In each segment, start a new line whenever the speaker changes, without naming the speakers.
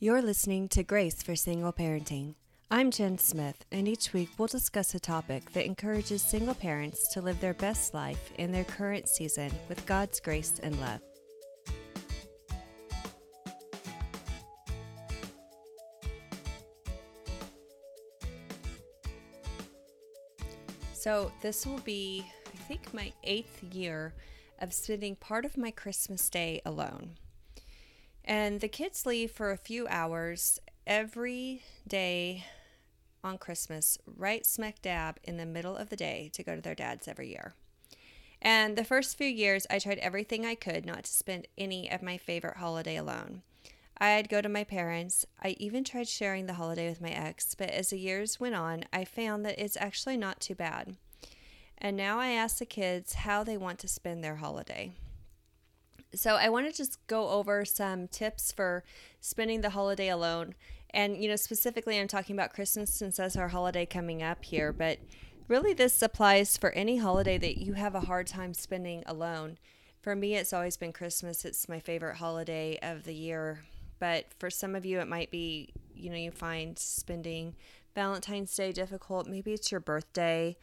You're listening to Grace for Single Parenting. I'm Jen Smith, and each week we'll discuss a topic that encourages single parents to live their best life in their current season with God's grace and love. So, this will be, I think, my eighth year of spending part of my Christmas day alone. And the kids leave for a few hours every day on Christmas, right smack dab in the middle of the day to go to their dad's every year. And the first few years, I tried everything I could not to spend any of my favorite holiday alone. I'd go to my parents. I even tried sharing the holiday with my ex, but as the years went on, I found that it's actually not too bad. And now I ask the kids how they want to spend their holiday. So I want to just go over some tips for spending the holiday alone. And, you know, specifically, I'm talking about Christmas since that's our holiday coming up here. But really, this applies for any holiday that you have a hard time spending alone. For me, it's always been Christmas. It's my favorite holiday of the year. But for some of you, it might be, you know, you find spending Valentine's Day difficult. Maybe it's your birthday.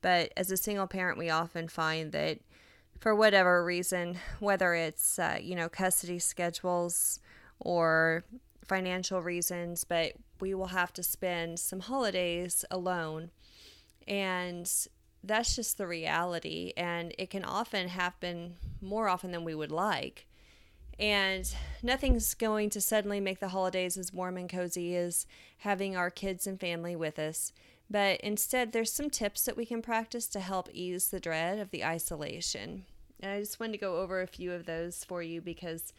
But as a single parent, we often find that for whatever reason, whether it's, uh, you know, custody schedules or financial reasons, but we will have to spend some holidays alone. And that's just the reality. And it can often happen more often than we would like. And nothing's going to suddenly make the holidays as warm and cozy as having our kids and family with us. But instead, there's some tips that we can practice to help ease the dread of the isolation. And I just wanted to go over a few of those for you because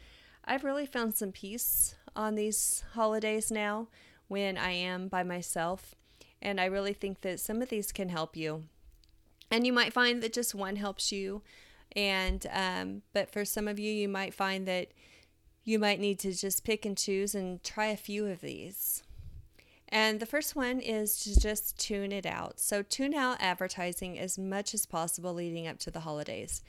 I've really found some peace on these holidays now when I am by myself. And I really think that some of these can help you. And you might find that just one helps you. And, um, but for some of you, you might find that you might need to just pick and choose and try a few of these. And the first one is to just tune it out. So, tune out advertising as much as possible leading up to the holidays.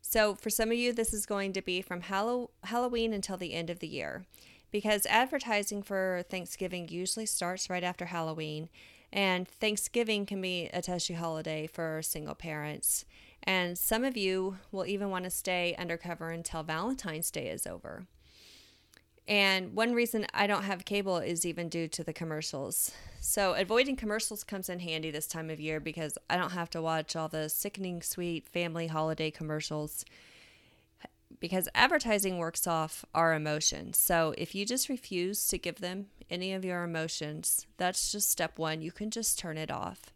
So, for some of you, this is going to be from Halloween until the end of the year because advertising for Thanksgiving usually starts right after Halloween. And Thanksgiving can be a touchy holiday for single parents. And some of you will even want to stay undercover until Valentine's Day is over. And one reason I don't have cable is even due to the commercials. So, avoiding commercials comes in handy this time of year because I don't have to watch all the sickening sweet family holiday commercials because advertising works off our emotions. So, if you just refuse to give them any of your emotions, that's just step one. You can just turn it off.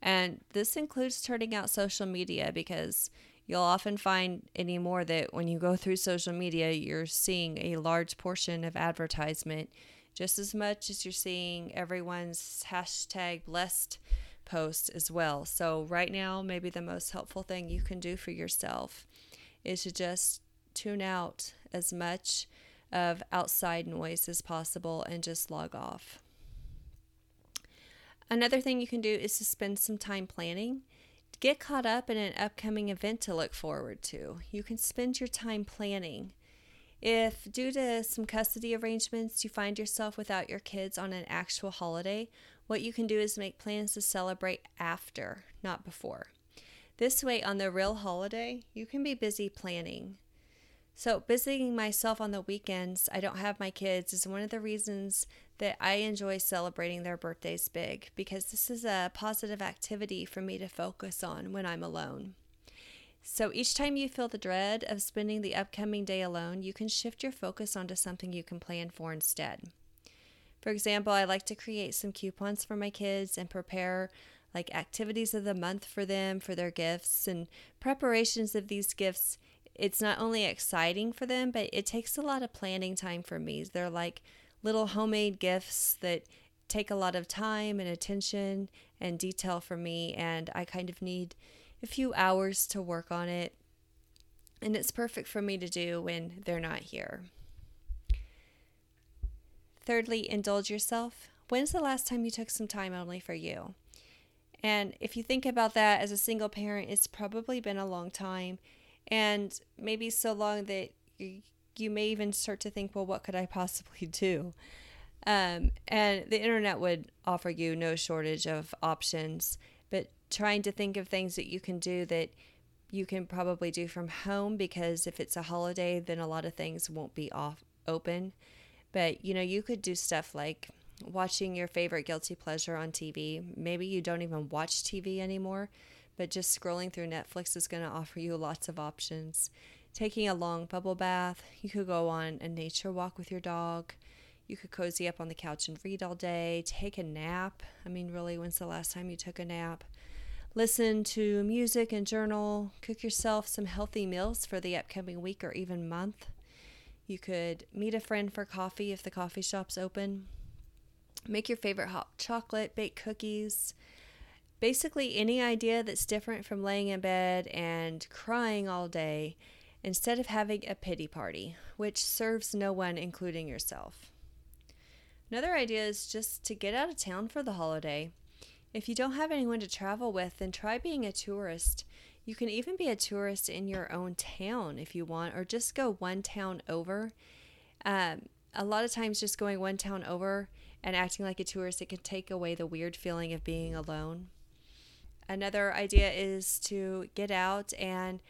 And this includes turning out social media because You'll often find anymore that when you go through social media, you're seeing a large portion of advertisement just as much as you're seeing everyone's hashtag blessed post as well. So, right now, maybe the most helpful thing you can do for yourself is to just tune out as much of outside noise as possible and just log off. Another thing you can do is to spend some time planning. Get caught up in an upcoming event to look forward to. You can spend your time planning. If, due to some custody arrangements, you find yourself without your kids on an actual holiday, what you can do is make plans to celebrate after, not before. This way, on the real holiday, you can be busy planning. So, visiting myself on the weekends, I don't have my kids, is one of the reasons that I enjoy celebrating their birthdays big because this is a positive activity for me to focus on when I'm alone. So each time you feel the dread of spending the upcoming day alone, you can shift your focus onto something you can plan for instead. For example, I like to create some coupons for my kids and prepare like activities of the month for them for their gifts and preparations of these gifts. It's not only exciting for them, but it takes a lot of planning time for me. They're like little homemade gifts that take a lot of time and attention and detail for me, and I kind of need a few hours to work on it. And it's perfect for me to do when they're not here. Thirdly, indulge yourself. When's the last time you took some time only for you? And if you think about that as a single parent, it's probably been a long time, and maybe so long that you, may even start to think, well, what could I possibly do? Um, and the internet would offer you no shortage of options, but trying to think of things that you can do that you can probably do from home because if it's a holiday, then a lot of things won't be off open. But you know, you could do stuff like watching your favorite guilty pleasure on TV. Maybe you don't even watch TV anymore, but just scrolling through Netflix is going to offer you lots of options. Taking a long bubble bath, you could go on a nature walk with your dog. You could cozy up on the couch and read all day, take a nap. I mean, really, when's the last time you took a nap? Listen to music and journal. Cook yourself some healthy meals for the upcoming week or even month. You could meet a friend for coffee if the coffee shop's open. Make your favorite hot chocolate, bake cookies. Basically, any idea that's different from laying in bed and crying all day instead of having a pity party, which serves no one, including yourself. Another idea is just to get out of town for the holiday. If you don't have anyone to travel with, then try being a tourist. You can even be a tourist in your own town if you want, or just go one town over. Um, a lot of times, just going one town over and acting like a tourist, it can take away the weird feeling of being alone. Another idea is to get out and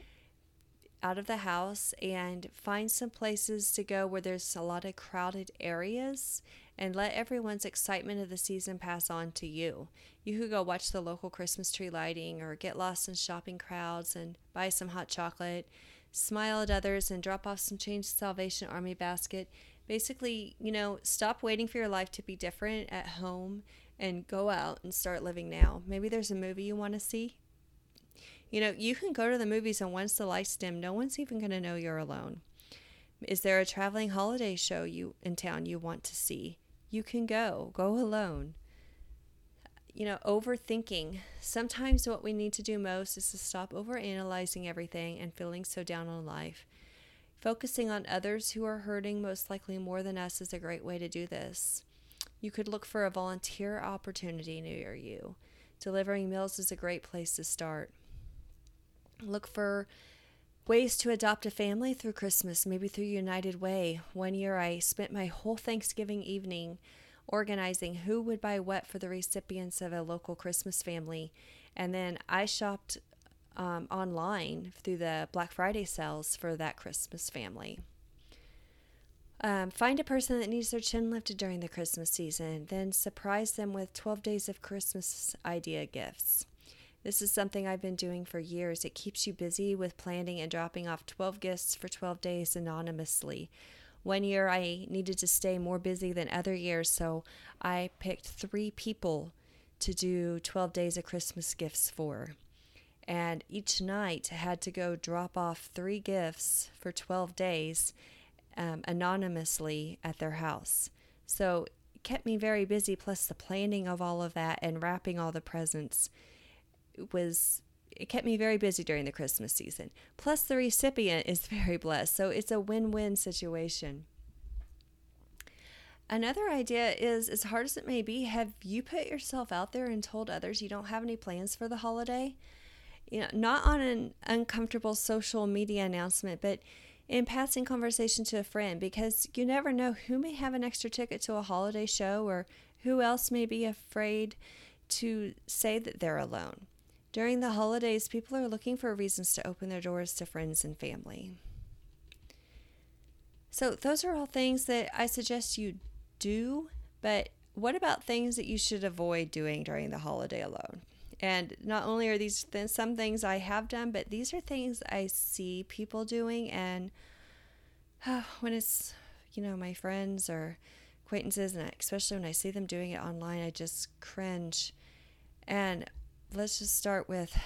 out of the house and find some places to go where there's a lot of crowded areas and let everyone's excitement of the season pass on to you. You could go watch the local Christmas tree lighting or get lost in shopping crowds and buy some hot chocolate, smile at others, and drop off some change to Salvation Army basket. Basically, you know, stop waiting for your life to be different at home and go out and start living now. Maybe there's a movie you want to see. You know, you can go to the movies, and once the lights dim, no one's even going to know you're alone. Is there a traveling holiday show you in town you want to see? You can go. Go alone. You know, overthinking. Sometimes what we need to do most is to stop overanalyzing everything and feeling so down on life. Focusing on others who are hurting most likely more than us is a great way to do this. You could look for a volunteer opportunity near you. Delivering meals is a great place to start. Look for ways to adopt a family through Christmas, maybe through United Way. One year I spent my whole Thanksgiving evening organizing who would buy what for the recipients of a local Christmas family. And then I shopped um, online through the Black Friday sales for that Christmas family. Um, find a person that needs their chin lifted during the Christmas season, then surprise them with 12 days of Christmas idea gifts. This is something I've been doing for years. It keeps you busy with planning and dropping off 12 gifts for 12 days anonymously. One year I needed to stay more busy than other years, so I picked three people to do 12 days of Christmas gifts for. And each night had to go drop off three gifts for 12 days um, anonymously at their house. So it kept me very busy, plus the planning of all of that and wrapping all the presents was it kept me very busy during the Christmas season. Plus, the recipient is very blessed, so it's a win win situation. Another idea is as hard as it may be, have you put yourself out there and told others you don't have any plans for the holiday? You know, not on an uncomfortable social media announcement, but in passing conversation to a friend because you never know who may have an extra ticket to a holiday show or who else may be afraid to say that they're alone. During the holidays, people are looking for reasons to open their doors to friends and family. So, those are all things that I suggest you do, but what about things that you should avoid doing during the holiday alone? And not only are these th- some things I have done, but these are things I see people doing. And when it's, you know, my friends or acquaintances, and especially when I see them doing it online, I just cringe. And let's just start with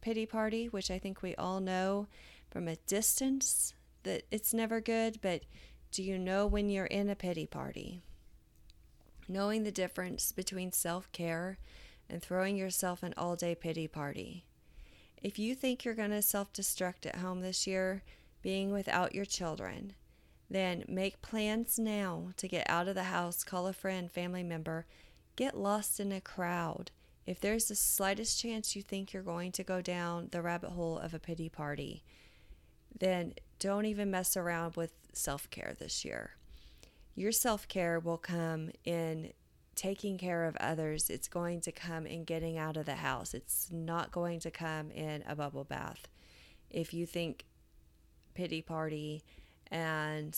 pity party, which I think we all know from a distance that it's never good, but do you know when you're in a pity party? Knowing the difference between self care and throwing yourself an all day pity party. If you think you're going to self destruct at home this year, being without your children, then make plans now to get out of the house, call a friend, family member, get lost in a crowd. If there's the slightest chance you think you're going to go down the rabbit hole of a pity party, then don't even mess around with self care this year. Your self care will come in taking care of others. It's going to come in getting out of the house. It's not going to come in a bubble bath. If you think pity party and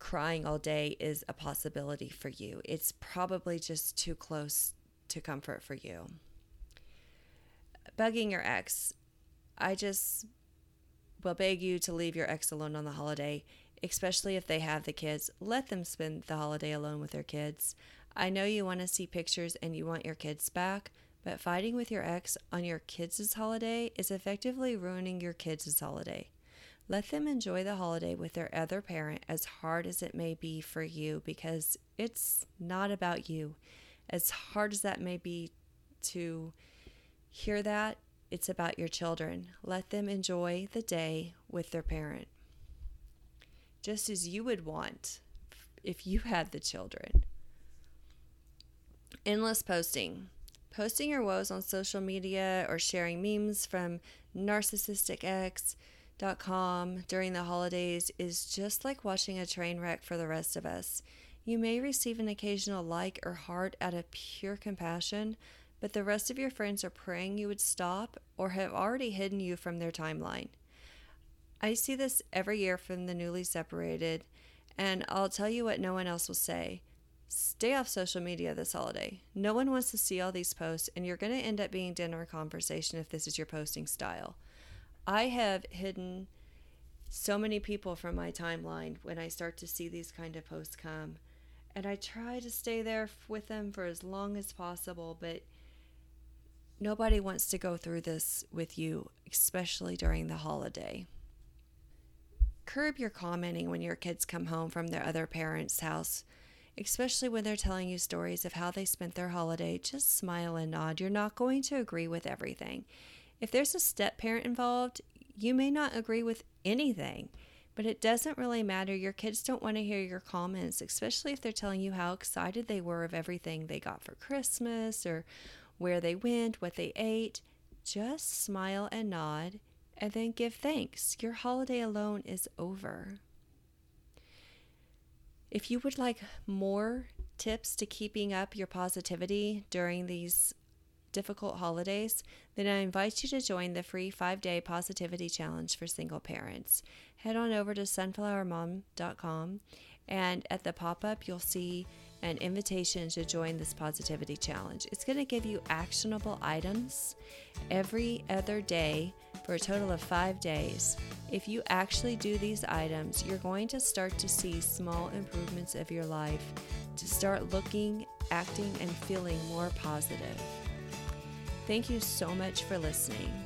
crying all day is a possibility for you, it's probably just too close to comfort for you. Bugging your ex. I just will beg you to leave your ex alone on the holiday especially if they have the kids. Let them spend the holiday alone with their kids. I know you want to see pictures and you want your kids back, but fighting with your ex on your kids' holiday is effectively ruining your kids' holiday. Let them enjoy the holiday with their other parent as hard as it may be for you because it's not about you. As hard as that may be to hear that, it's about your children. Let them enjoy the day with their parent just as you would want if you had the children. Endless posting. Posting your woes on social media or sharing memes from narcissisticx.com during the holidays is just like watching a train wreck for the rest of us. You may receive an occasional like or heart out of pure compassion, but the rest of your friends are praying you would stop or have already hidden you from their timeline. I see this every year from the newly separated, and I'll tell you what no one else will say. Stay off social media this holiday. No one wants to see all these posts, and you're going to end up being dinner conversation if this is your posting style. I have hidden so many people from my timeline when I start to see these kind of posts come. And I try to stay there with them for as long as possible, but nobody wants to go through this with you, especially during the holiday curb your commenting when your kids come home from their other parents' house, especially when they're telling you stories of how they spent their holiday. Just smile and nod. You're not going to agree with everything. If there's a step parent involved, you may not agree with anything, but it doesn't really matter. Your kids don't want to hear your comments, especially if they're telling you how excited they were of everything they got for Christmas or where they went, what they ate. Just smile and nod and then give thanks. Your holiday alone is over. If you would like more tips to keeping up your positivity during these difficult holidays, then I invite you to join the free five day positivity challenge for single parents. Head on over to sunflowermom.com and at the pop up, you'll see an invitation to join this positivity challenge. It's going to give you actionable items every other day for a total of five days. If you actually do these items, you're going to start to see small improvements of your life to start looking, acting, and feeling more positive. Thank you so much for listening.